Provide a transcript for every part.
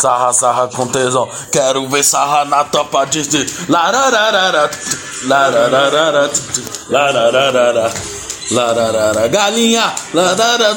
Sarra, sarra com tesão, quero ver sarra na topa de larararara, larararara, larararara, lararara, galinha, lararara.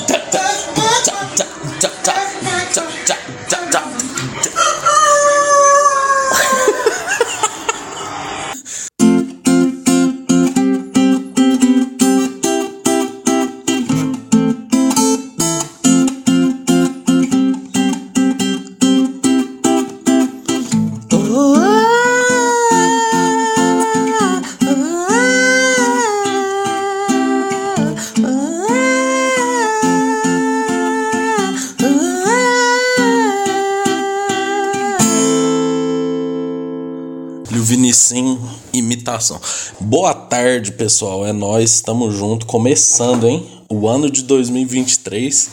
imitação. Boa tarde, pessoal. É nós, estamos junto, começando, hein? O ano de 2023,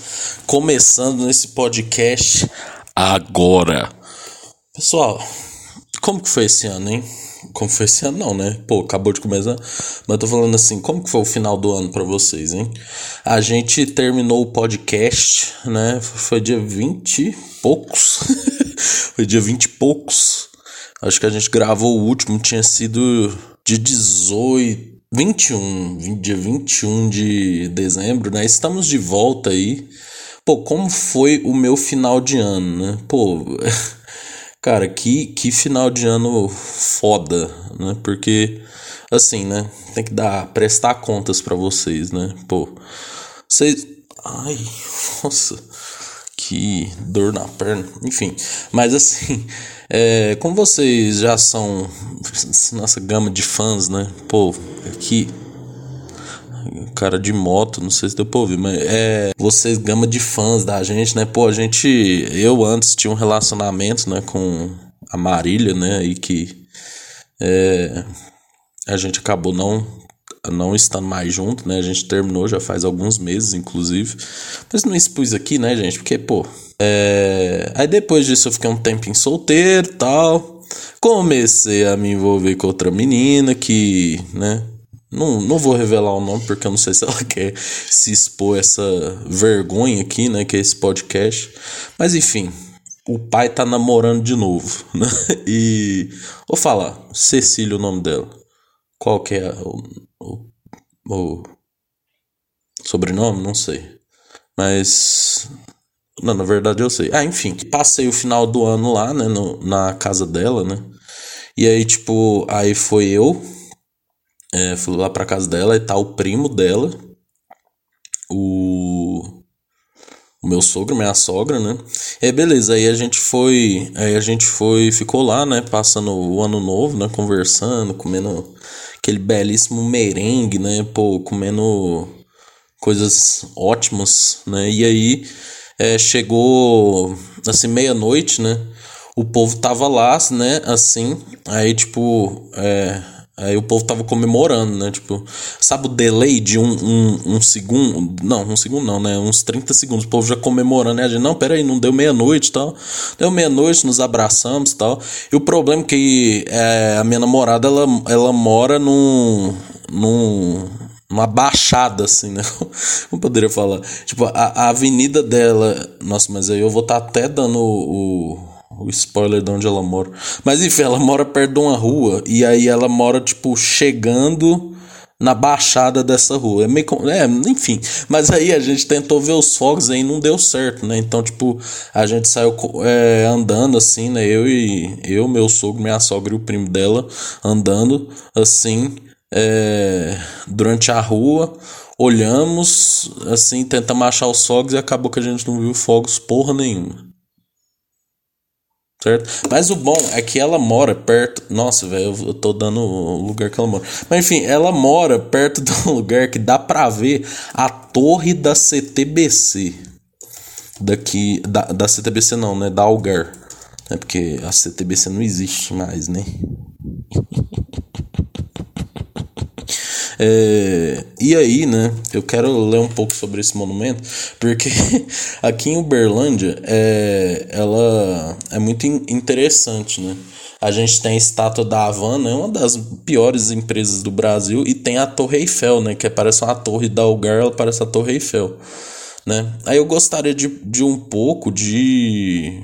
começando nesse podcast agora. Pessoal, como que foi esse ano, hein? Como foi esse ano, não, né? Pô, acabou de começar. Mas eu tô falando assim, como que foi o final do ano para vocês, hein? A gente terminou o podcast, né? Foi dia 20 e poucos. foi dia 20 e poucos Acho que a gente gravou o último, tinha sido de 18. 21, dia 21 de dezembro, né? Estamos de volta aí. Pô, como foi o meu final de ano, né? Pô, cara, que, que final de ano foda, né? Porque, assim, né? Tem que dar, prestar contas para vocês, né? Pô, vocês. Ai, nossa, que dor na perna. Enfim, mas assim. É, como vocês já são nossa gama de fãs, né? Pô, aqui cara de moto, não sei se deu pra ouvir, mas é. Vocês, gama de fãs da gente, né? Pô, a gente. Eu antes tinha um relacionamento, né, com a Marília, né? E que. É, a gente acabou não não estando mais junto, né? A gente terminou já faz alguns meses, inclusive. Mas não expus aqui, né, gente? Porque, pô, é... Aí depois disso eu fiquei um tempinho solteiro tal. Comecei a me envolver com outra menina que, né? Não, não vou revelar o nome porque eu não sei se ela quer se expor essa vergonha aqui, né? Que é esse podcast. Mas enfim, o pai tá namorando de novo, né? E vou falar, Cecília o nome dela. Qual que é o, o, o sobrenome? Não sei. Mas não, na verdade eu sei. Ah, enfim, passei o final do ano lá, né, no, na casa dela, né? E aí, tipo, aí foi eu, é, fui lá pra casa dela e tá o primo dela, o, o meu sogro, minha sogra, né? E beleza, aí a gente foi, aí a gente foi, ficou lá, né, passando o ano novo, né, conversando, comendo aquele belíssimo merengue, né, pô, comendo coisas ótimas, né? E aí é, chegou assim meia-noite, né? O povo tava lá, né? Assim, aí tipo, é, aí o povo tava comemorando, né? Tipo, sabe o delay de um, um, um segundo? Não, um segundo não, né? Uns 30 segundos. O povo já comemorando, né? A gente, não, peraí, não deu meia-noite tal. Deu meia-noite, nos abraçamos tal. E o problema é que é, a minha namorada, ela, ela mora num. num uma baixada, assim, né? Como poderia falar? Tipo, a, a avenida dela. Nossa, mas aí eu vou estar tá até dando o, o, o, spoiler de onde ela mora. Mas enfim, ela mora perto de uma rua. E aí ela mora, tipo, chegando na baixada dessa rua. É meio. É, enfim. Mas aí a gente tentou ver os fogos aí não deu certo, né? Então, tipo, a gente saiu é, andando assim, né? Eu e. Eu, meu sogro, minha sogra e o primo dela andando assim é, durante a rua, olhamos, assim, tentamos achar os fogos e acabou que a gente não viu fogos porra nenhuma. Certo? Mas o bom é que ela mora perto. Nossa, velho, eu tô dando o lugar que ela mora. Mas enfim, ela mora perto de um lugar que dá pra ver a torre da CTBC. Daqui. Da, da CTBC não, né? Da Algar. É porque a CTBC não existe mais, né? É, e aí, né, eu quero ler um pouco sobre esse monumento, porque aqui em Uberlândia é, ela é muito interessante, né? A gente tem a estátua da Havana, é uma das piores empresas do Brasil, e tem a Torre Eiffel, né? Que parece uma torre da Algar, ela parece a Torre Eiffel, né? Aí eu gostaria de, de um pouco de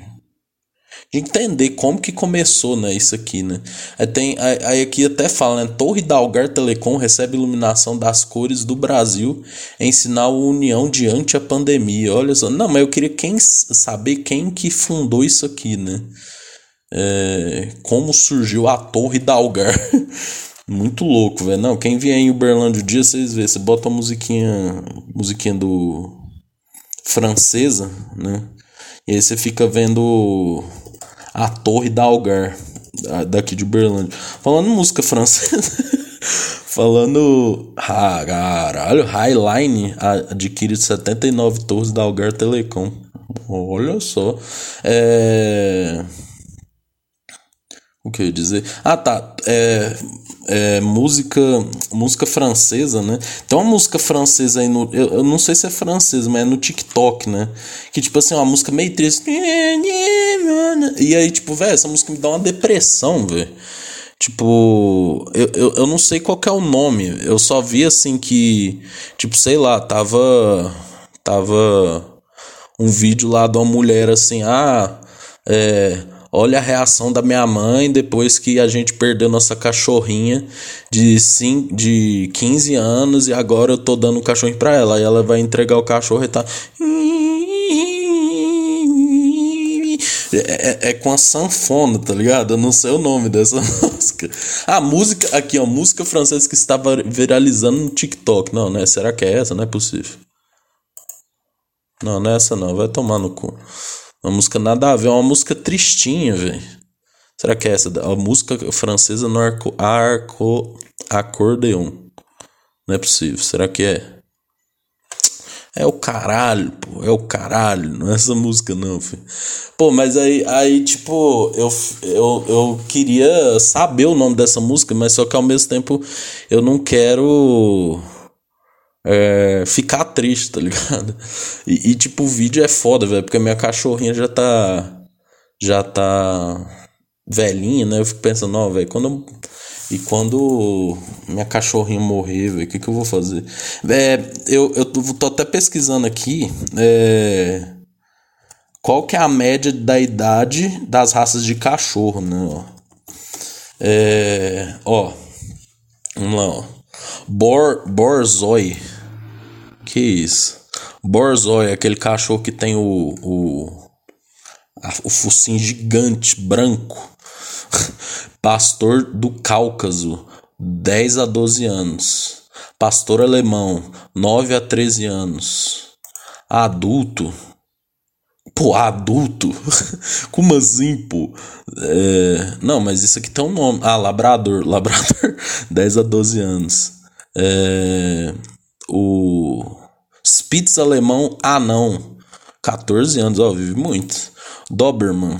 entender como que começou, né, isso aqui, né? Aí, tem, aí aqui até fala, né, Torre da Algar Telecom recebe iluminação das cores do Brasil em sinal união diante a pandemia. Olha só, não, mas eu queria quem saber quem que fundou isso aqui, né? É, como surgiu a Torre da Algar. Muito louco, velho. Não, quem vier em Uberlândia o dia, vocês vê, você bota a musiquinha, musiquinha do francesa, né? E aí você fica vendo a Torre da Algar, daqui de Uberlândia. Falando música francesa. Falando. Ah, caralho, Highline adquire 79 torres da Algar Telecom. Olha só. É. O que eu ia dizer? Ah, tá. É, é, música música francesa, né? Tem uma música francesa aí no. Eu, eu, não sei se é francesa, mas é no TikTok, né? Que tipo assim, uma música meio triste. E aí, tipo, velho, essa música me dá uma depressão, velho. Tipo, eu, eu, eu não sei qual é o nome. Eu só vi assim que. Tipo, sei lá, tava. Tava. Um vídeo lá de uma mulher assim, ah. É Olha a reação da minha mãe depois que a gente perdeu nossa cachorrinha de, sim, de 15 anos e agora eu tô dando o um cachorrinho pra ela. Aí ela vai entregar o cachorro e tá. É, é, é, com a sanfona, tá ligado? Eu não sei o nome dessa música. A música, aqui ó, música francesa que estava viralizando no TikTok. Não, né? Será que é essa? Não é possível. Não, não é essa não. Vai tomar no cu. Uma música nada a ver, é uma música tristinha, velho. Será que é essa? A música francesa no arco, arco, acordeon. Não é possível. Será que é? É o caralho, pô. É o caralho. Não é essa música, não, filho. Pô, mas aí, aí tipo, eu, eu, eu queria saber o nome dessa música, mas só que ao mesmo tempo eu não quero é, ficar triste, tá ligado? E, e, tipo, o vídeo é foda, velho, porque a minha cachorrinha já tá. Já tá velhinha, né? Eu fico pensando, ó, velho, quando. E quando minha cachorrinha morrer, velho, o que, que eu vou fazer? É, eu, eu tô até pesquisando aqui. É, qual que é a média da idade das raças de cachorro, né? Ó, é, ó vamos lá, ó. Bor, Borzoi que isso? Borzoi, aquele cachorro que tem o, o, a, o focinho gigante, branco. Pastor do Cáucaso, 10 a 12 anos. Pastor alemão, 9 a 13 anos. Adulto. Pô, adulto? Como assim, pô? É... Não, mas isso aqui tem um nome. Ah, labrador. Labrador, 10 a 12 anos. É... O Spitz alemão anão, 14 anos, ó, vive muito. Doberman,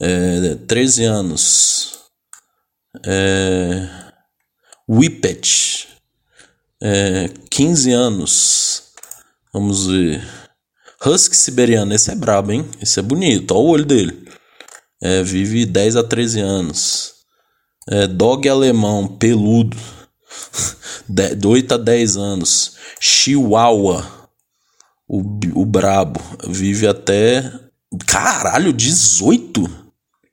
é, 13 anos. É, Whippet, é, 15 anos. Vamos ver. Husky siberiano, esse é brabo, hein? Esse é bonito, olha o olho dele. É, vive 10 a 13 anos. É, dog alemão, peludo. De 8 a 10 anos. Chihuahua, o, o brabo, vive até. Caralho, 18?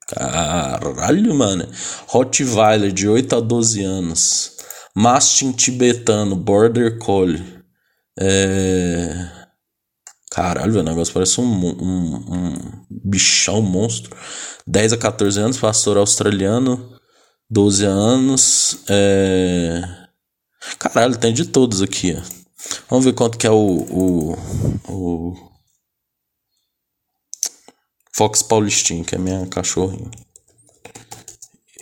Caralho, mano. Rottweiler, de 8 a 12 anos. Mastin tibetano, Border Collie. É. Caralho, o negócio parece um, um, um bichão, um monstro. 10 a 14 anos, pastor australiano. 12 anos. É... Caralho, tem de todos aqui, ó. Vamos ver quanto que é o, o, o Fox Paulistinho, que é minha cachorrinha.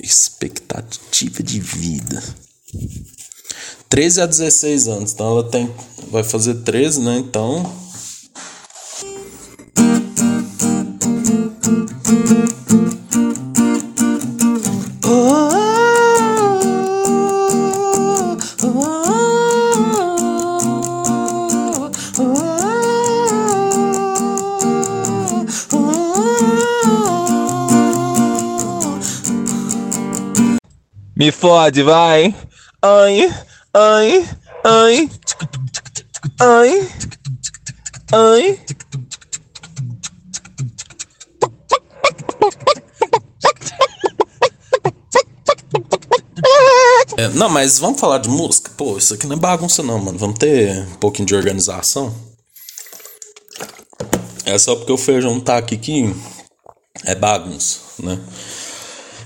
Expectativa de vida. 13 a 16 anos. Então ela tem. Vai fazer 13, né? Então. Me fode, vai. Ai, ai, ai. Ai. Ai. É, não, mas vamos falar de música? Pô, isso aqui não é bagunça não, mano. Vamos ter um pouquinho de organização. É só porque o feijão tá aqui que é bagunça, né?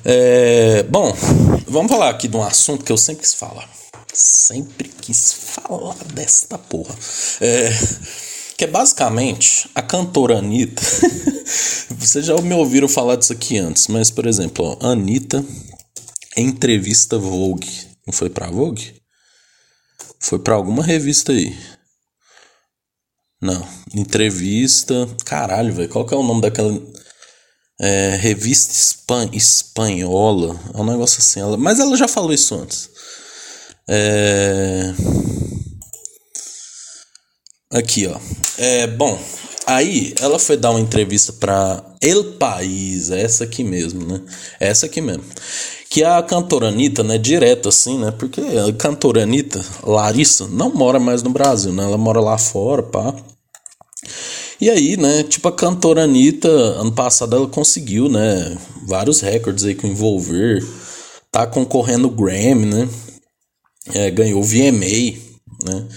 É, bom, vamos falar aqui de um assunto que eu sempre quis falar. Sempre quis falar desta porra. É, que é basicamente a cantora Anitta. Vocês já me ouviram falar disso aqui antes, mas por exemplo, ó, Anitta entrevista Vogue. Não foi pra Vogue? Foi pra alguma revista aí. Não, entrevista. Caralho, velho. Qual que é o nome daquela é, revista espan espanhola? É um negócio assim. Ela, mas ela já falou isso antes. É... Aqui, ó. É, bom, aí ela foi dar uma entrevista para El País, é essa aqui mesmo, né? É essa aqui mesmo. Que a cantora Anitta, né, direto assim, né? Porque a cantora Anitta, Larissa, não mora mais no Brasil, né? Ela mora lá fora, pá. E aí, né, tipo a cantora Anitta, ano passado ela conseguiu, né, vários recordes aí com envolver, tá concorrendo Grammy, né? É, ganhou VMA, né?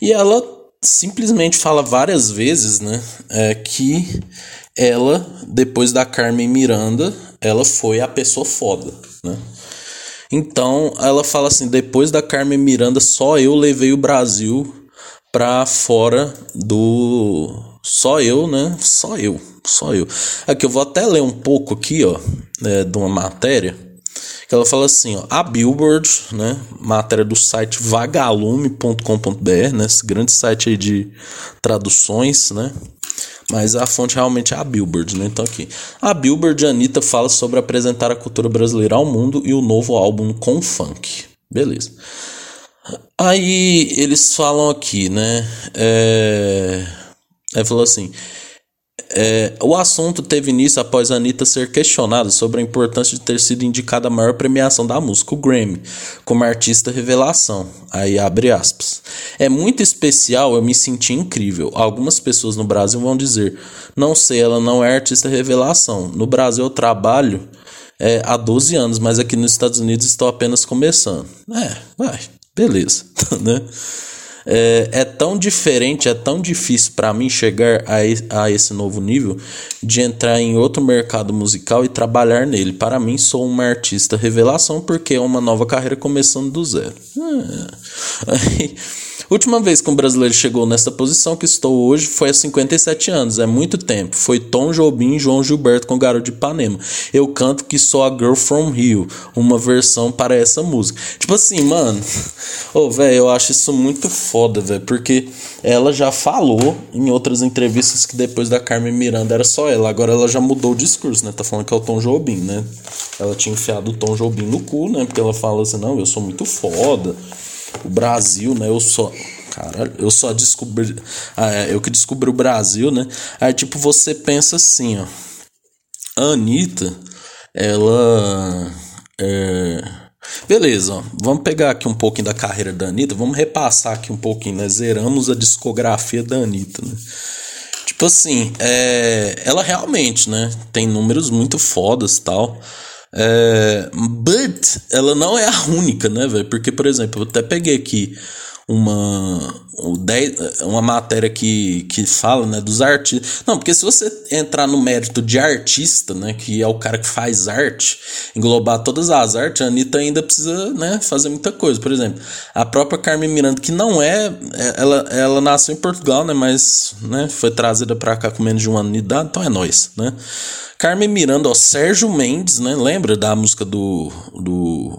E ela simplesmente fala várias vezes, né, é, que ela, depois da Carmen Miranda, ela foi a pessoa foda, né? Então, ela fala assim, depois da Carmen Miranda, só eu levei o Brasil pra fora do só eu, né? Só eu, só eu. Aqui eu vou até ler um pouco aqui, ó, é, de uma matéria que ela fala assim, ó, a Billboard, né, matéria do site vagalume.com.br, né, esse grande site aí de traduções, né, mas a fonte realmente é a Billboard, né? Então aqui. A Billboard Anitta fala sobre apresentar a cultura brasileira ao mundo e o novo álbum com funk. Beleza. Aí eles falam aqui, né? É... Aí falou assim: é, o assunto teve início após a Anitta ser questionada sobre a importância de ter sido indicada a maior premiação da música, o Grammy, como artista revelação. Aí abre aspas. É muito especial, eu me senti incrível. Algumas pessoas no Brasil vão dizer: não sei, ela não é artista revelação. No Brasil eu trabalho é, há 12 anos, mas aqui nos Estados Unidos estou apenas começando. É, vai, beleza, né? É, é tão diferente, é tão difícil para mim chegar a, a esse novo nível de entrar em outro mercado musical e trabalhar nele. Para mim, sou uma artista revelação porque é uma nova carreira começando do zero. Última vez que um brasileiro chegou nessa posição que estou hoje foi há 57 anos, é muito tempo. Foi Tom Jobim e João Gilberto com Garoto de Ipanema. Eu canto que sou a Girl from Rio, uma versão para essa música. Tipo assim, mano, ô, oh, velho, eu acho isso muito foda, velho, porque ela já falou em outras entrevistas que depois da Carmen Miranda era só ela, agora ela já mudou o discurso, né? Tá falando que é o Tom Jobim, né? Ela tinha enfiado o Tom Jobim no cu, né? Porque ela fala assim: não, eu sou muito foda o Brasil, né? Eu só. Caralho, eu só descobri. Ah, é, eu que descobri o Brasil, né? Aí, tipo, você pensa assim, ó. Anitta, ela. É... Beleza, ó. vamos pegar aqui um pouquinho da carreira da Anitta, vamos repassar aqui um pouquinho, né? Zeramos a discografia da Anitta, né? Tipo assim, é... ela realmente, né? Tem números muito fodas tal. É, but ela não é a única, né, velho? Porque, por exemplo, eu até peguei aqui uma uma matéria que, que fala né, dos artistas. Não, porque se você entrar no mérito de artista, né, que é o cara que faz arte, englobar todas as artes, a Anitta ainda precisa né, fazer muita coisa. Por exemplo, a própria Carmen Miranda, que não é. é ela, ela nasceu em Portugal, né, mas né, foi trazida para cá com menos de um ano de idade, então é nós, né? Carmen Miranda, ó, Sérgio Mendes, né? Lembra da música do, do,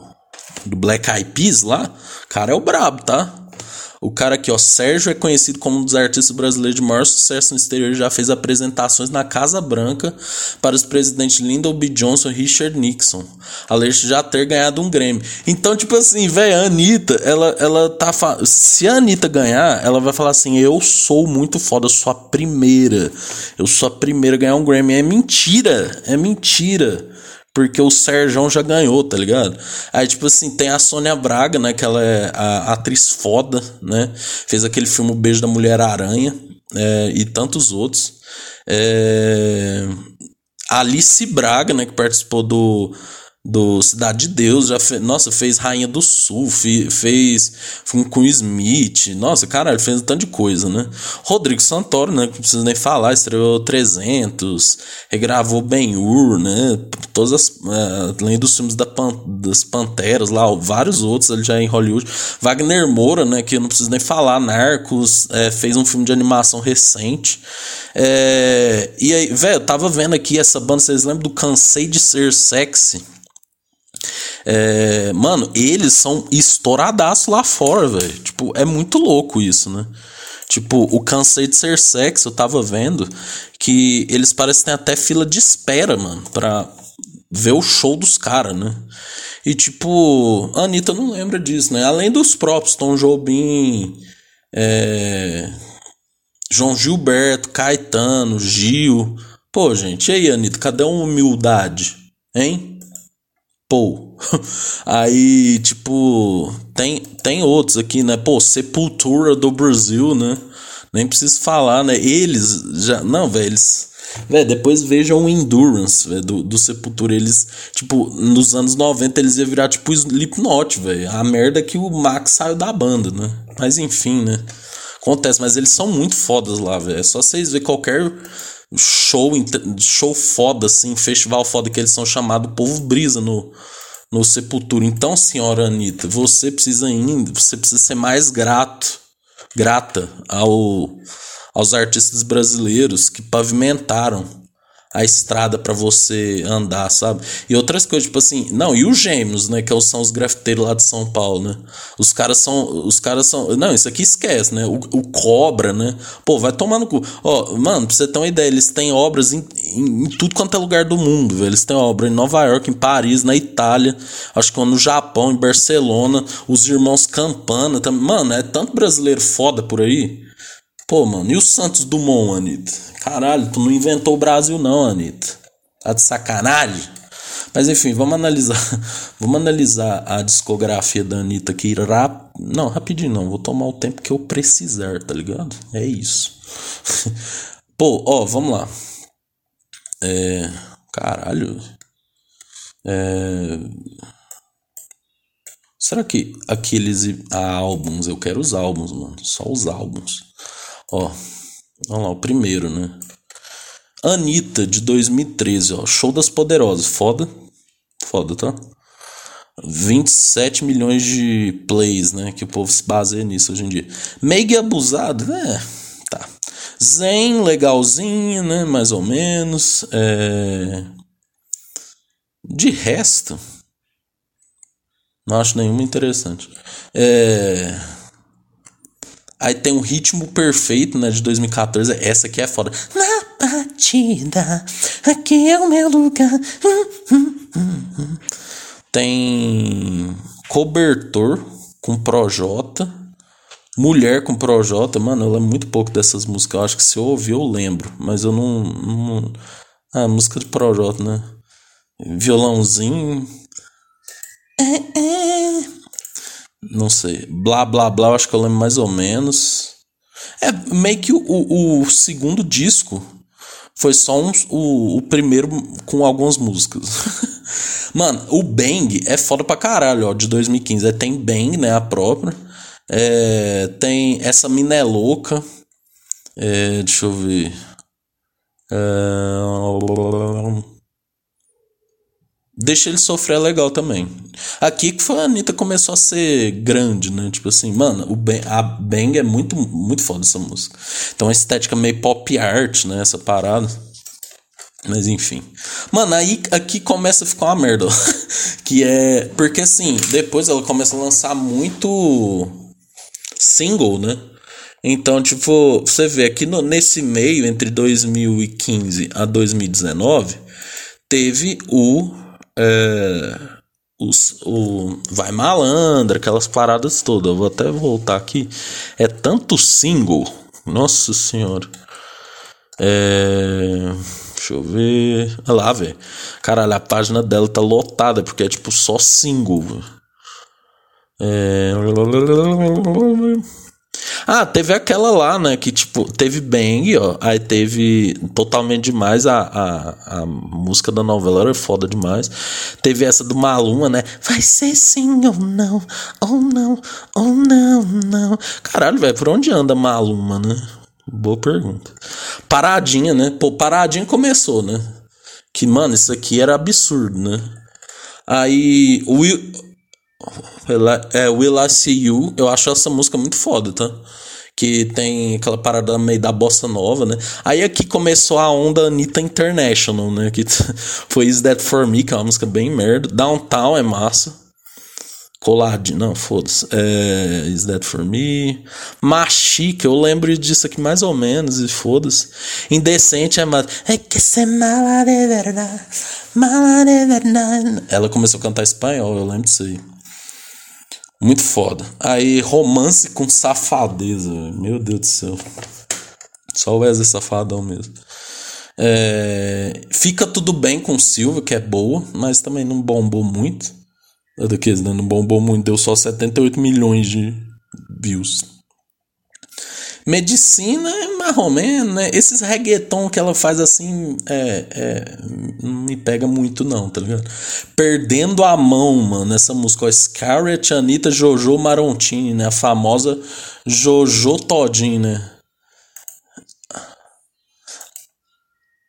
do Black Eyed Peas lá? Cara é o brabo, tá? O cara aqui, ó, Sérgio é conhecido como um dos artistas brasileiros de maior sucesso no exterior e já fez apresentações na Casa Branca para os presidentes Lyndon B. Johnson e Richard Nixon, além de já ter ganhado um Grammy. Então, tipo assim, velho, a Anitta, ela, ela tá. Se a Anitta ganhar, ela vai falar assim: eu sou muito foda, eu sou a primeira. Eu sou a primeira a ganhar um Grammy. É mentira, é mentira. Porque o Sérgio já ganhou, tá ligado? Aí, tipo assim, tem a Sônia Braga, né? Que ela é a atriz foda, né? Fez aquele filme O Beijo da Mulher-Aranha é, e tantos outros. É, Alice Braga, né? Que participou do do Cidade de Deus, já fez, nossa, fez Rainha do Sul, fez, fez com Smith, nossa, caralho, fez um tanto de coisa, né? Rodrigo Santoro, né, não precisa nem falar, estreou 300, regravou Ben-Hur, né, todas as, uh, além dos filmes da Pan, das Panteras lá, vários outros ali já em Hollywood, Wagner Moura, né, que eu não preciso nem falar, Narcos, é, fez um filme de animação recente, é, e aí, velho, eu tava vendo aqui essa banda, vocês lembram do Cansei de Ser Sexy? É, mano, eles são estouradaço lá fora, velho. Tipo, é muito louco isso, né? Tipo, o Cansei de Ser Sexo, eu tava vendo que eles parecem até fila de espera, mano, pra ver o show dos caras, né? E tipo, a Anitta não lembra disso, né? Além dos próprios, Tom Jobim, é... João Gilberto, Caetano, Gil. Pô, gente, e aí, Anitta, cadê a humildade? Hein? Pô. Aí, tipo, tem, tem outros aqui, né? Pô, Sepultura do Brasil, né? Nem preciso falar, né? Eles já. Não, velho, eles. Véio, depois vejam o Endurance véio, do, do Sepultura. Eles, tipo, nos anos 90 eles iam virar tipo Slipknot, velho. A merda que o Max saiu da banda, né? Mas enfim, né? Acontece, mas eles são muito fodas lá, velho. É só vocês verem qualquer show, show foda, assim, festival foda que eles são chamados Povo Brisa no, no Sepultura. Então, senhora Anitta, você precisa ainda, você precisa ser mais grato, grata ao, aos artistas brasileiros que pavimentaram a estrada para você andar, sabe? E outras coisas, tipo assim, não, e os gêmeos, né, que são os grafiteiros lá de São Paulo, né? Os caras são, os caras são, não, isso aqui esquece, né? O, o Cobra, né? Pô, vai tomar no cu. Ó, mano, pra você ter uma ideia, eles têm obras em, em, em tudo quanto é lugar do mundo, velho. Eles têm obra em Nova York, em Paris, na Itália, acho que no Japão, em Barcelona, os irmãos Campana, também. Mano, é tanto brasileiro foda por aí. Pô, mano, e o Santos Dumont, Anitta? Caralho, tu não inventou o Brasil, não, Anitta. Tá de sacanagem? Mas enfim, vamos analisar. Vamos analisar a discografia da Anitta aqui. Rap... Não, rapidinho não. Vou tomar o tempo que eu precisar, tá ligado? É isso. Pô, ó, vamos lá. É. Caralho. É. Será que aqueles álbuns, eu quero os álbuns, mano. Só os álbuns. Ó, vamos lá, o primeiro, né? Anitta, de 2013, ó. Show das Poderosas. Foda. Foda, tá? 27 milhões de plays, né? Que o povo se baseia nisso hoje em dia. Meg abusado, né? Tá. Zen, legalzinho, né? Mais ou menos. É... De resto, não acho nenhuma interessante. É... Aí tem um ritmo perfeito, né, de 2014. Essa aqui é foda. Na batida, aqui é o meu lugar. Tem cobertor com Projota. Mulher com Projota, mano, eu lembro muito pouco dessas músicas. Eu acho que se eu ouvir eu lembro, mas eu não. não... Ah, música de Projota, né? Violãozinho. É, é. Não sei. Blá, blá, blá, eu acho que eu lembro mais ou menos. É meio que o, o, segundo disco foi só um, o, o primeiro com algumas músicas. Mano, o Bang é foda pra caralho, ó, de 2015. É, tem Bang, né, a própria. É, tem essa Mina é Louca. É, deixa eu ver. É... Deixa ele sofrer legal também. Aqui que foi a Anitta começou a ser grande, né? Tipo assim, mano, o a Bang é muito, muito foda essa música. Então a estética meio pop art, né? Essa parada. Mas enfim. Mano, aí aqui começa a ficar uma merda. que é. Porque assim, depois ela começa a lançar muito single, né? Então, tipo, você vê aqui no, nesse meio, entre 2015 a 2019, teve o é, os, o Vai Malandra, aquelas paradas todas. Eu vou até voltar aqui. É tanto single. Nossa Senhora. É, Deixa eu ver. Olha lá, velho. Caralho, a página dela tá lotada, porque é tipo só single. É... Ah, teve aquela lá, né? Que tipo, teve Bang, ó. Aí teve Totalmente Demais. A, a, a música da novela era foda demais. Teve essa do Maluma, né? Vai ser sim ou não, ou não, ou não, não. Caralho, velho, por onde anda Maluma, né? Boa pergunta. Paradinha, né? Pô, Paradinha começou, né? Que, mano, isso aqui era absurdo, né? Aí, o Will, é, Will I See You, eu acho essa música muito foda, tá? Que tem aquela parada meio da bossa nova, né? Aí aqui começou a onda Anitta International, né? Que foi Is That For Me, que é uma música bem merda. Downtown é massa. Coladinho, não, foda-se. É, Is That For Me? Machique, eu lembro disso aqui mais ou menos, e foda-se. Indecente é mais. É que se mala de verdade, mala de verdade. Ela começou a cantar espanhol, eu lembro disso aí. Muito foda. Aí, romance com safadeza. Meu Deus do céu. Só o Wesley Safadão mesmo. É, fica tudo bem com Silva, que é boa, mas também não bombou muito. Daqueles, né? Não bombou muito, deu só 78 milhões de views. Medicina é menos, né? Esses reggaeton que ela faz assim, é, é, não me pega muito não, tá ligado? Perdendo a mão, mano, essa música. Ó, Scarlett, Anitta, Jojo Marontini, né? A famosa Jojo Todinho, né?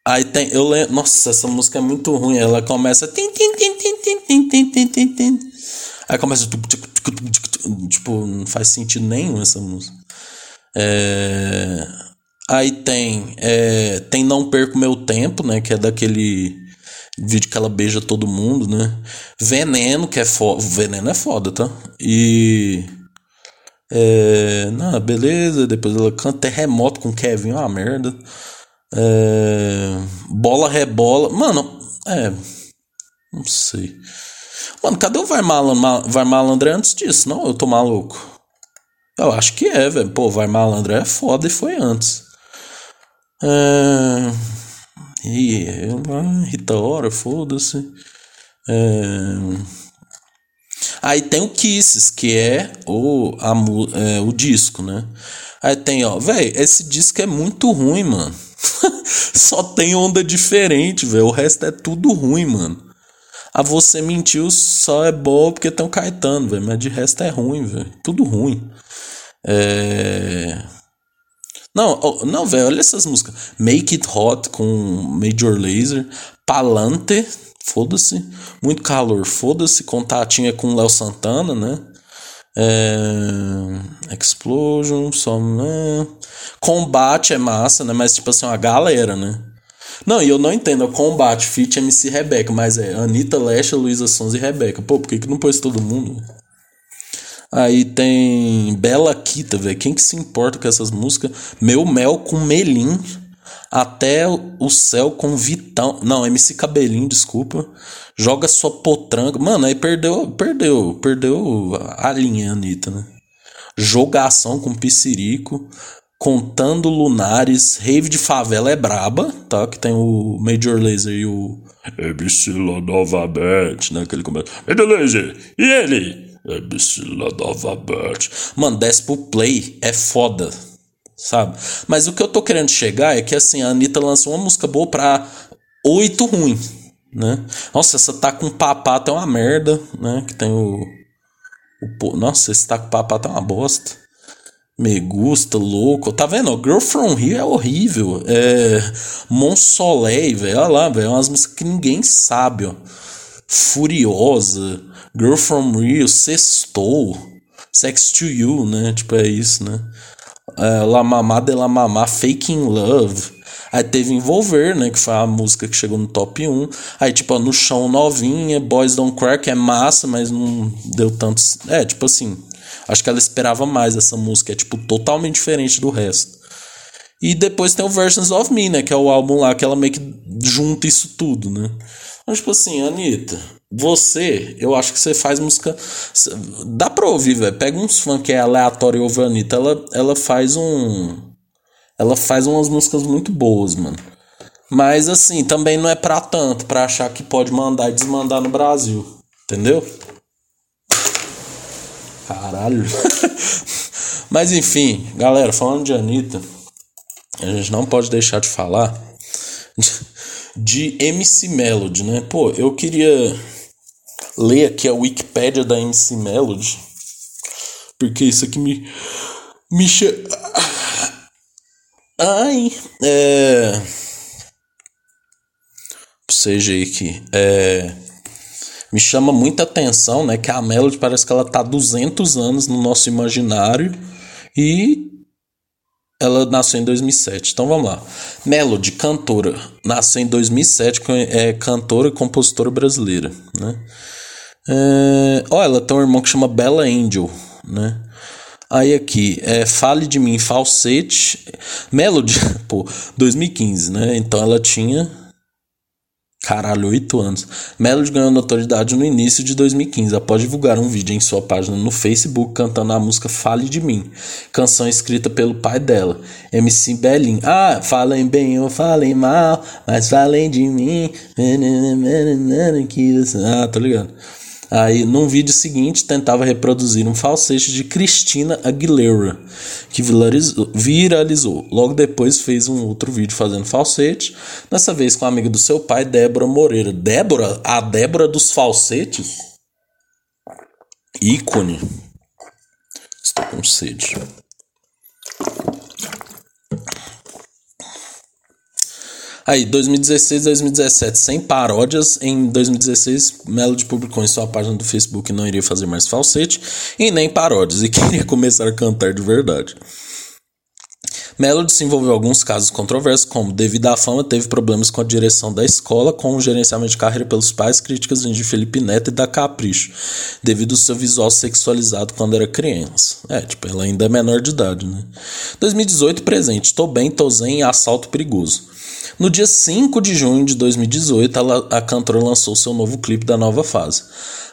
Aí tem, eu lembro, nossa, essa música é muito ruim. Ela começa. Aí começa. Tipo, não faz sentido nenhum essa música. É, aí tem. É, tem Não Perco Meu Tempo, né? Que é daquele vídeo que ela beija todo mundo, né? Veneno, que é foda. Veneno é foda, tá? E. É, não, beleza. Depois ela canta Terremoto com Kevin, uma merda. É, bola rebola. Mano, é. Não sei. Mano, cadê o Vai Malandro? Vai Malandro é antes disso, não? Eu tô maluco. Eu acho que é, velho. Pô, Vai Malandro é foda e foi antes. É. E Rita Ora, foda-se. É... Aí tem o Kisses, que é o, a, é, o disco, né? Aí tem, ó, velho, esse disco é muito ruim, mano. Só tem onda diferente, velho. O resto é tudo ruim, mano. A você mentiu só é bom porque tem o Caetano, velho. Mas de resto é ruim, velho. Tudo ruim. É. Não, não, velho, olha essas músicas. Make It Hot com Major Laser. Palante, foda-se. Muito calor, foda-se. Contatinho é com Léo Santana, né? É... Explosion, só. Né? Combate é massa, né? Mas tipo assim, uma galera, né? Não, e eu não entendo. É combate, Fit, MC Rebeca, mas é Anitta, Lesha, Luísa Sons e Rebeca. Pô, por que, que não pôs todo mundo? Aí tem Bela Quita, velho. Quem que se importa com essas músicas? Meu Mel com Melim. Até o céu com Vitão. Não, MC Cabelinho, desculpa. Joga sua potranga. Mano, aí perdeu, perdeu, perdeu a linha, Anitta, né? Jogação com Piscirico. Contando Lunares. Rave de Favela é braba, tá? Que tem o Major Laser e o. Ebsila Nova Bet, né? Que ele começa. Major Laser! E ele? Ebsila Nova Bet. Mano, desce pro play. É foda sabe? Mas o que eu tô querendo chegar é que assim, a Anitta lançou uma música boa pra oito ruim, né? Nossa, essa tá com papato é uma merda, né? Que tem o. o nossa, esse tá com papato é uma bosta. Me gusta, louco. Tá vendo? Girl From Here é horrível. É. Monsoleil, velho. Olha lá, velho. É umas músicas que ninguém sabe, ó. Furiosa. Girl From Rio. Sextou. Sex to You, né? Tipo, é isso, né? é, La Mamá de La Mamá, Faking Love. Aí teve Envolver, né? Que foi a música que chegou no top 1. Aí, tipo, No Chão Novinha, Boys Don't que é massa, mas não deu tantos. É, tipo assim. Acho que ela esperava mais essa música. É, tipo, totalmente diferente do resto. E depois tem o Versions of Me, né? Que é o álbum lá que ela meio que junta isso tudo, né? Mas, tipo assim, Anitta, você, eu acho que você faz música. Dá pra ouvir, velho. Pega uns fãs que é aleatório e ouve a Anitta. Ela, ela faz um. Ela faz umas músicas muito boas, mano. Mas assim, também não é pra tanto, pra achar que pode mandar e desmandar no Brasil. Entendeu? Caralho. Mas enfim, galera, falando de Anitta, a gente não pode deixar de falar de MC Melody, né? Pô, eu queria ler aqui a Wikipédia da MC Melody, porque isso aqui me. me. Ai, é. Seja aí que. É me chama muita atenção, né, que a Melody parece que ela tá 200 anos no nosso imaginário e ela nasceu em 2007. Então vamos lá. Melody, cantora, nasceu em 2007, é cantora e compositora brasileira, né? É, ó, ela tem um irmão que chama Bella Angel, né? Aí aqui, é Fale de Mim, Falsete. Melody, pô, 2015, né? Então ela tinha Caralho, oito anos. Melody ganhou notoriedade no início de 2015, após divulgar um vídeo em sua página no Facebook cantando a música Fale de Mim, canção escrita pelo pai dela, MC Belin. Ah, falem bem ou falem mal, mas falem de mim. Ah, tô ligado. Aí, num vídeo seguinte, tentava reproduzir um falsete de Cristina Aguilera, que viralizou. Logo depois fez um outro vídeo fazendo falsete, dessa vez com a amiga do seu pai, Débora Moreira. Débora? A Débora dos falsetes? Ícone. Estou com sede. Aí, 2016 2017, sem paródias. Em 2016, Melody publicou em sua página do Facebook que não iria fazer mais falsete e nem paródias e queria começar a cantar de verdade. Melody se envolveu em alguns casos controversos, como, devido à fama, teve problemas com a direção da escola, com o gerenciamento de carreira pelos pais, críticas de Felipe Neto e da Capricho, devido ao seu visual sexualizado quando era criança. É, tipo, ela ainda é menor de idade, né? 2018, presente. Tô bem, tô zen e assalto perigoso. No dia 5 de junho de 2018, a, cantora lançou seu novo clipe da nova fase.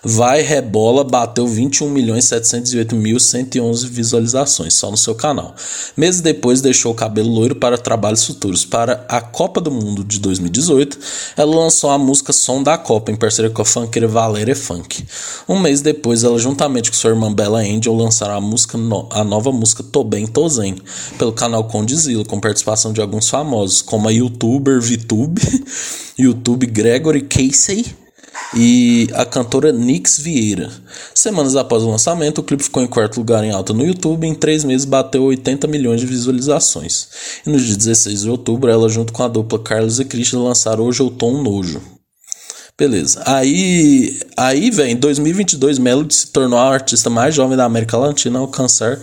Vai Rebola bateu 21.708.111 visualizações só no seu canal. Meses depois deixou o cabelo loiro para trabalhos futuros. Para a Copa do Mundo de 2018, ela lançou a música Som da Copa em parceria com a funkeira Valéria Funk. Um mês depois, ela juntamente com sua irmã Bella Angel lançaram a, música no, a nova música Tô Bem, Tô Zen pelo canal Condizila, com participação de alguns famosos, como a youtuber VTube, YouTube Gregory Casey e a cantora Nix Vieira. Semanas após o lançamento, o clipe ficou em quarto lugar em alta no YouTube e em três meses bateu 80 milhões de visualizações. E no dia 16 de outubro, ela junto com a dupla Carlos e Christian lançaram Hoje Eu Tô um Nojo. Beleza. Aí, aí velho, em 2022, Melody se tornou a artista mais jovem da América Latina a alcançar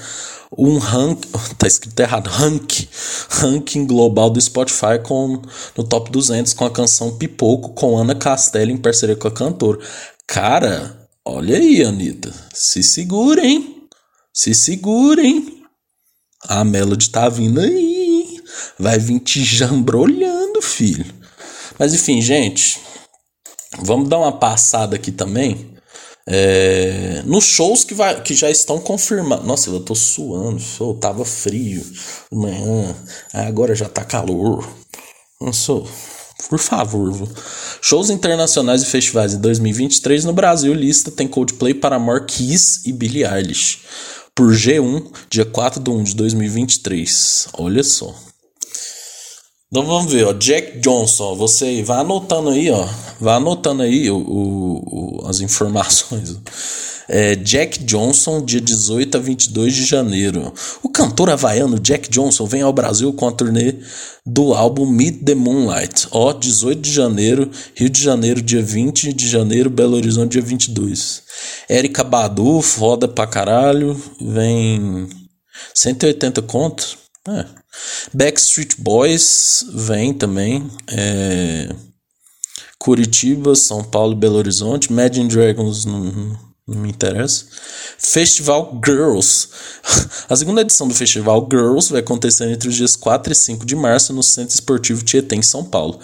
um rank, tá escrito errado, rank, ranking global do Spotify com no top 200 com a canção Pipoco com Ana Castelli em parceria com a cantora. Cara, olha aí, Anitta, se segurem, se segurem. A Melody tá vindo aí, vai vir te jambrolhando, filho. Mas enfim, gente, vamos dar uma passada aqui também é, nos shows que, vai, que já estão confirmados. Nossa, eu tô suando, eu tava frio de manhã, agora já tá calor. Nossa, por favor. Shows internacionais e festivais em 2023 no Brasil, lista tem Coldplay, Paramore, Kiss e Billie Eilish. Por G1, dia 4 de 1 de 2023. Olha só. Então vamos ver, ó. Jack Johnson, você vai anotando aí, ó. Vai anotando aí o, o, o as informações. É, Jack Johnson, dia 18 a 22 de janeiro. O cantor havaiano Jack Johnson vem ao Brasil com a turnê do álbum Meet the Moonlight. Ó, 18 de janeiro, Rio de Janeiro, dia 20 de janeiro, Belo Horizonte, dia 22. Erika Badu, foda pra caralho, vem 180 contos. É. Backstreet Boys vem também. É... Curitiba, São Paulo, Belo Horizonte. Imagine Dragons não, não me interessa. Festival Girls. A segunda edição do Festival Girls vai acontecer entre os dias 4 e 5 de março no Centro Esportivo Tietê, em São Paulo.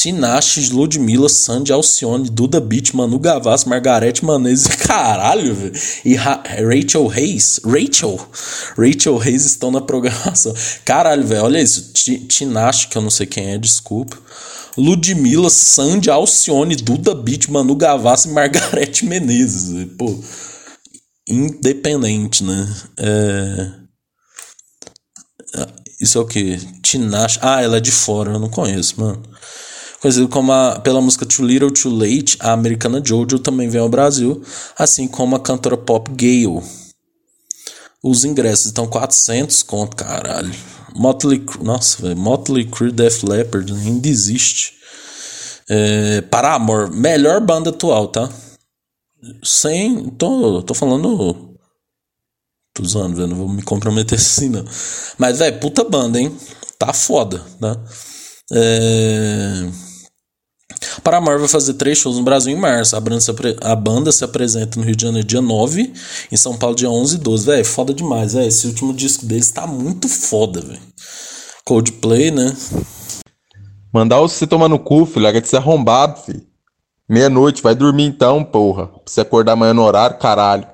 Tinashe, Ludmilla, Sandy, Alcione, Duda Beat, Manu Gavassi, Margarete Manezes, caralho, velho. E Ra Rachel Reis, Rachel, Rachel Reis estão na programação. Caralho, velho, olha isso. Tinashe, que eu não sei quem é, desculpa. Ludmilla, Sandy, Alcione, Duda Beat, Manu Gavassi Margarete Menezes. Pô, independente, né? É... Isso é o que? Tinashe. Ah, ela é de fora, eu não conheço, mano. Conhecido como a, pela música Too Little Too Late, a americana Jojo também vem ao Brasil, assim como a cantora pop Gale. Os ingressos estão 400 conto, caralho. Motley nossa, velho, Motley Crue Def Leppard ainda existe. É, Paramore, melhor banda atual, tá? Sem, tô, tô falando tô usando, velho, não vou me comprometer assim não. Mas, velho, puta banda, hein? Tá foda, tá? É... Paramore vai fazer três shows no Brasil em março. A banda, se, a apresenta no Rio de Janeiro dia 9, em São Paulo dia 11 e 12. Véi, foda demais, véi. Esse último disco deles tá muito foda, velho. Coldplay, né? Mandar você tomar no cu, filho. Larga de ser arrombado, filho. Meia-noite, vai dormir então, porra. Pra você acordar amanhã no horário, caralho.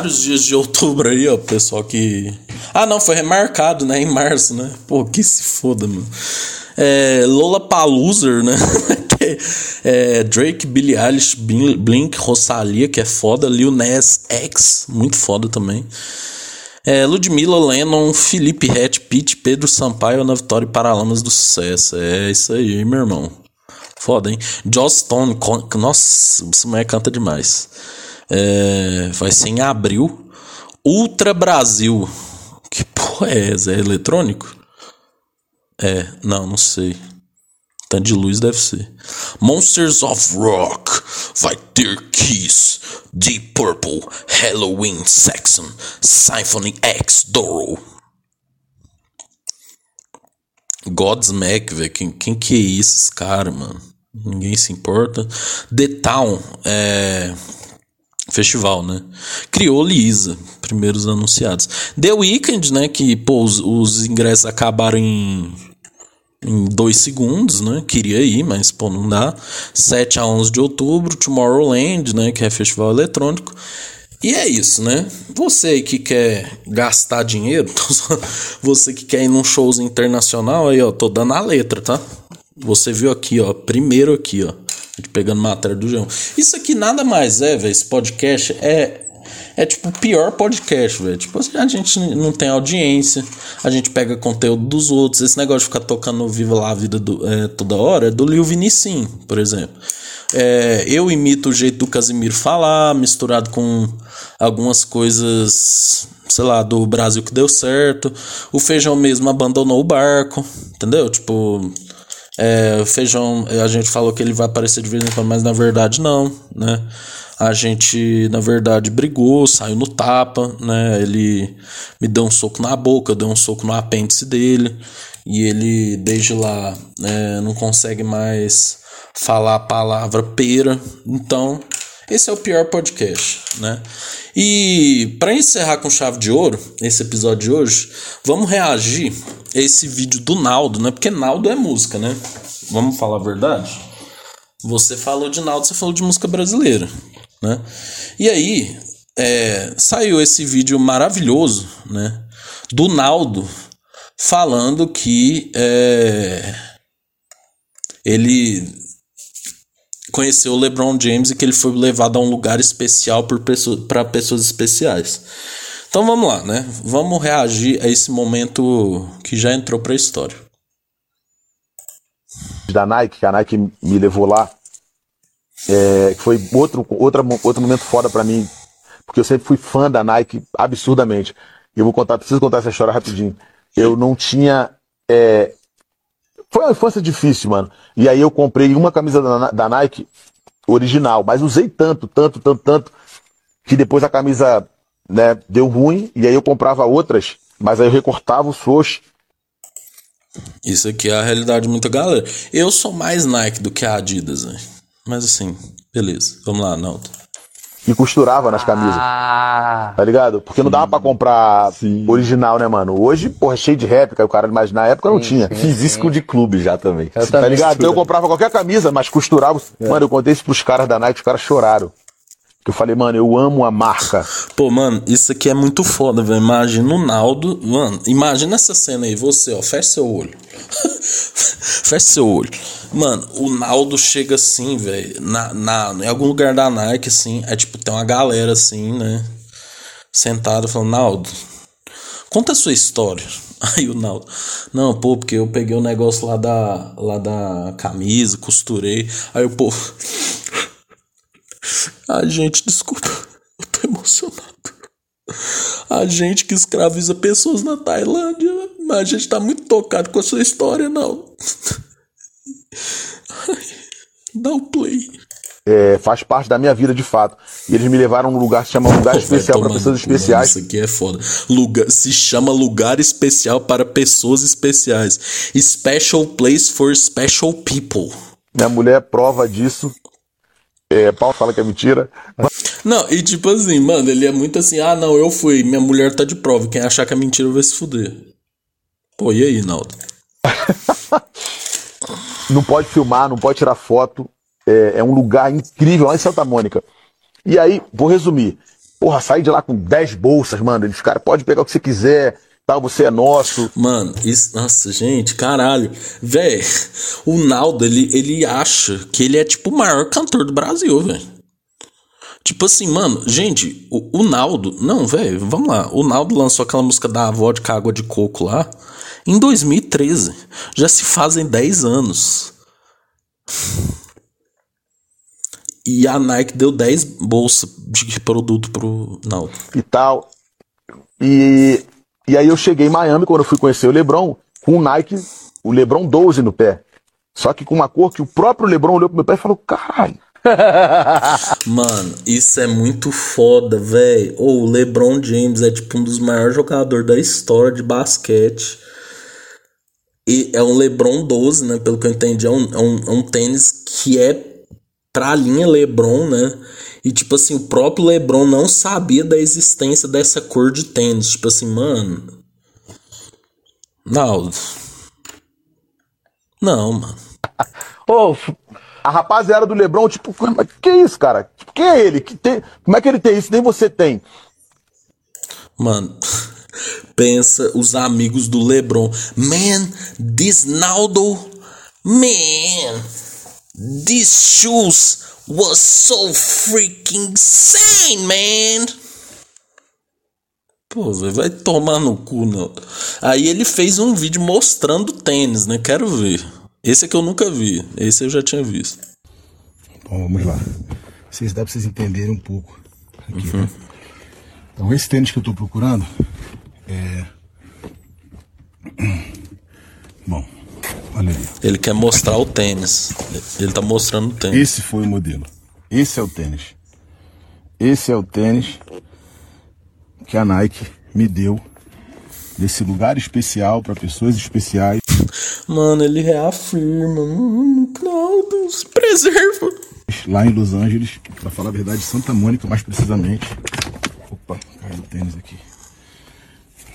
Vários dias de outubro aí, ó, pessoal que. Ah, não, foi remarcado, né? Em março, né? Pô, que se foda, mano. É, Lola Paluser, né? é, Drake, Billie Eilish, Blink, Rosalia, que é foda. Lil Nas X, muito foda também. É, Ludmilla, Lennon, Felipe Rett, Pete, Pedro Sampaio, Ana Vitória e Paralamas do Sucesso. É isso aí, meu irmão. Foda, hein? Joss Stone, nossa, essa mulher canta demais. É, vai ser em abril. Ultra Brasil. Que porra é essa? É eletrônico? É, não, não sei. Tanto de luz deve ser. Monsters of Rock vai ter Kiss, Deep Purple, Halloween Saxon, Symphony X Doro. Godsmack, velho. Quem, quem que é esses caras, mano? Ninguém se importa. The Town é festival, né? Criou Lisa, primeiros anunciados. The Weeknd, né? Que pô, os, os ingressos acabaram em, em dois segundos, né? Queria ir, mas pô, não dá. 7 a 11 de outubro, Tomorrowland, né? Que é festival eletrônico. E é isso, né? Você que quer gastar dinheiro, você que quer ir num shows internacional, aí ó, tô dando a letra, tá? Você viu aqui, ó, primeiro aqui, ó gente pegando matéria do João. Isso aqui nada mais é, velho. Esse podcast é. É tipo o pior podcast, velho. Tipo, a gente não tem audiência, a gente pega conteúdo dos outros. Esse negócio de ficar tocando Viva lá a vida do, é, toda hora é do Lil Vinicim, por exemplo. É, eu imito o jeito do Casimiro falar, misturado com algumas coisas, sei lá, do Brasil que deu certo. O Feijão mesmo abandonou o barco, entendeu? Tipo, é, Feijão, a gente falou que ele vai aparecer de vez em quando, mas na verdade não, né? A gente, na verdade, brigou, saiu no tapa, né? Ele me deu um soco na boca, deu um soco no apêndice dele, e ele, desde lá, né, não consegue mais falar a palavra pera. Então, esse é o pior podcast, né? E para encerrar com chave de ouro esse episódio de hoje, vamos reagir a esse vídeo do Naldo, né? Porque Naldo é música, né? Vamos falar a verdade? Você falou de Naldo, você falou de música brasileira, né? E aí, é, saiu esse vídeo maravilhoso, né? Do Naldo falando que é, ele conheceu o LeBron James e que ele foi levado a um lugar especial para pessoas, pessoas especiais. Então vamos lá, né? Vamos reagir a esse momento que já entrou para a história. Da Nike, que a Nike me levou lá, é, foi outro, outro, outro momento foda para mim, porque eu sempre fui fã da Nike absurdamente. Eu vou contar, preciso contar essa história rapidinho. Eu não tinha é, foi uma infância difícil, mano. E aí eu comprei uma camisa da, da Nike original, mas usei tanto, tanto, tanto, tanto, que depois a camisa né, deu ruim, e aí eu comprava outras, mas aí eu recortava o swoosh. Isso aqui é a realidade de muita galera. Eu sou mais Nike do que a Adidas, né? Mas assim, beleza. Vamos lá, Naldo e costurava nas camisas. Ah, tá ligado? Porque não dava pra comprar sim. original, né, mano? Hoje, porra, é cheio de réplica, o cara, mas na época sim, não tinha. Sim, Fiz isso com de clube já também. Eu tá ligado? Então eu comprava qualquer camisa, mas costurava. É. Mano, eu contei isso pros caras da Nike, os caras choraram. Que eu falei, mano, eu amo a marca. Pô, mano, isso aqui é muito foda, velho. Imagina o Naldo. Mano, imagina essa cena aí, você, ó, fecha seu olho. fecha seu olho. Mano, o Naldo chega assim, velho, na, na, em algum lugar da Nike, assim, é tipo, tem uma galera assim, né? Sentada falando, Naldo, conta a sua história. Aí o Naldo, não, pô, porque eu peguei o negócio lá da, lá da camisa, costurei. Aí o pô, a gente, desculpa, eu tô emocionado. A gente que escraviza pessoas na Tailândia, mas a gente tá muito tocado com a sua história, não. Dá o um play. É, faz parte da minha vida de fato. E eles me levaram a um lugar que se chama Lugar Especial para Pessoas Especiais. Isso aqui é foda. Lugar, se chama Lugar Especial para Pessoas Especiais. Special Place for Special People. Minha mulher é prova disso. É, Paulo fala que é mentira. Não, e tipo assim, mano, ele é muito assim, ah, não, eu fui, minha mulher tá de prova. Quem achar que é mentira vai se fuder. Pô, e aí, Naldo? não pode filmar, não pode tirar foto. É, é, um lugar incrível lá em Santa Mônica. E aí, vou resumir. Porra, saí de lá com 10 bolsas, mano. Eles, cara, pode pegar o que você quiser, tal, você é nosso. Mano, isso, nossa, gente, caralho. Véi, o Naldo, ele, ele acha que ele é tipo o maior cantor do Brasil, velho. Tipo assim, mano, gente, o, o Naldo. Não, velho, vamos lá. O Naldo lançou aquela música da vodka água de coco lá em 2013. Já se fazem 10 anos. E a Nike deu 10 bolsas de produto pro Naldo. E tal. E, e aí eu cheguei em Miami quando eu fui conhecer o LeBron com o Nike, o LeBron 12 no pé. Só que com uma cor que o próprio LeBron olhou pro meu pé e falou: caralho. Mano, isso é muito foda, velho. O LeBron James é tipo um dos maiores jogadores da história de basquete. E é um LeBron 12, né? Pelo que eu entendi, é um, é um, é um tênis que é pra linha LeBron, né? E tipo assim, o próprio LeBron não sabia da existência dessa cor de tênis. Tipo assim, mano. Não. Não, mano. Ô, oh, a rapaziada do Lebron, tipo, que é isso, cara? Tipo, quem é ele? Que tem... Como é que ele tem isso? Nem você tem. Mano. Pensa os amigos do LeBron. Man, this Naldo, man, these shoes was so freaking insane, man. Pô, vai tomar no cu, não. Aí ele fez um vídeo mostrando tênis, né? Quero ver. Esse é que eu nunca vi. Esse eu já tinha visto. Bom, vamos lá. Vocês dá pra vocês entenderem um pouco. Aqui, uhum. Então, esse tênis que eu tô procurando é. Bom, olha ali. Ele quer mostrar o tênis. Ele tá mostrando o tênis. Esse foi o modelo. Esse é o tênis. Esse é o tênis que a Nike me deu desse lugar especial para pessoas especiais. Mano, ele reafirma. Claudio, se preserva. Lá em Los Angeles, para falar a verdade, Santa Mônica mais precisamente. Opa, caiu o tênis aqui.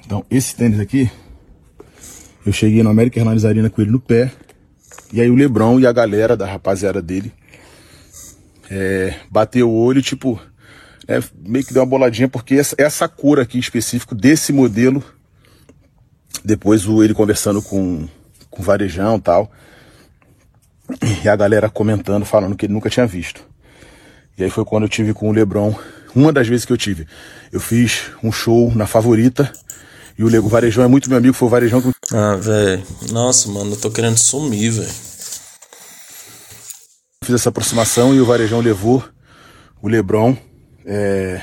Então, esse tênis aqui, eu cheguei no América Airlines Arena com ele no pé. E aí o Lebron e a galera da rapaziada dele é, bateu o olho, tipo, é, meio que deu uma boladinha, porque essa, essa cor aqui específico desse modelo, depois o, ele conversando com, com o varejão e tal, e a galera comentando, falando que ele nunca tinha visto. E aí foi quando eu tive com o Lebron, uma das vezes que eu tive. Eu fiz um show na Favorita, e o, o Varejão é muito meu amigo, foi o Varejão que. Ah, velho. Nossa, mano, eu tô querendo sumir, velho. Fiz essa aproximação e o Varejão levou o Lebron é,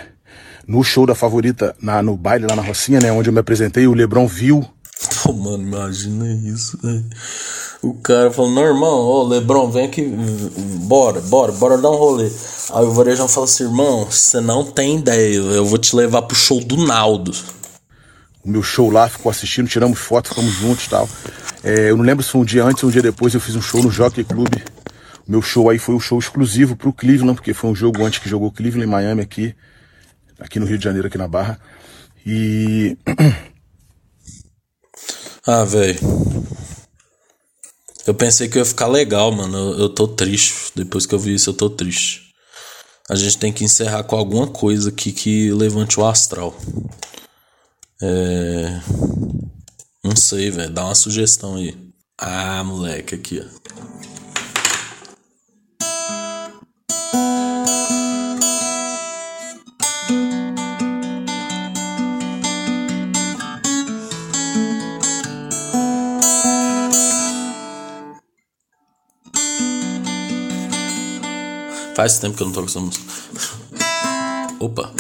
no show da favorita, na, no baile lá na Rocinha, né? Onde eu me apresentei, o Lebron viu. Pô, mano, imagina isso, velho. O cara falou, não, irmão, ô Lebron, vem aqui, bora, bora, bora dar um rolê. Aí o Varejão falou assim, irmão, você não tem ideia, eu vou te levar pro show do Naldo. O meu show lá, ficou assistindo, tiramos fotos, ficamos juntos e tal. É, eu não lembro se foi um dia antes ou um dia depois, eu fiz um show no Jockey Club. O meu show aí foi um show exclusivo pro Cleveland, porque foi um jogo antes que jogou Cleveland em Miami aqui, aqui no Rio de Janeiro, aqui na Barra. E. Ah, velho. Eu pensei que ia ficar legal, mano. Eu, eu tô triste. Depois que eu vi isso, eu tô triste. A gente tem que encerrar com alguma coisa aqui que levante o astral. É. Não sei, velho. Dá uma sugestão aí. Ah, moleque, aqui, ó. Faz tempo que eu não toco essa música. Opa.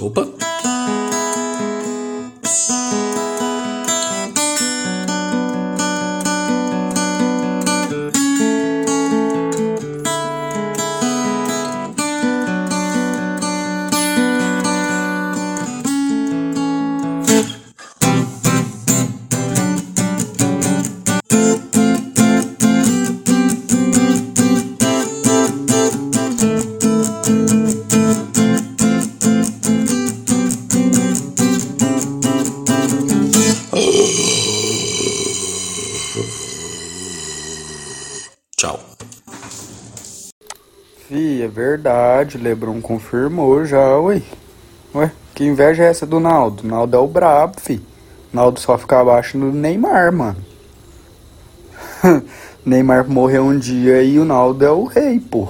Opa. Verdade, Lebron confirmou já, ué. Ué, que inveja é essa do Naldo? Naldo é o brabo, fi. Naldo só fica abaixo do Neymar, mano. Neymar morreu um dia e o Naldo é o rei, pô.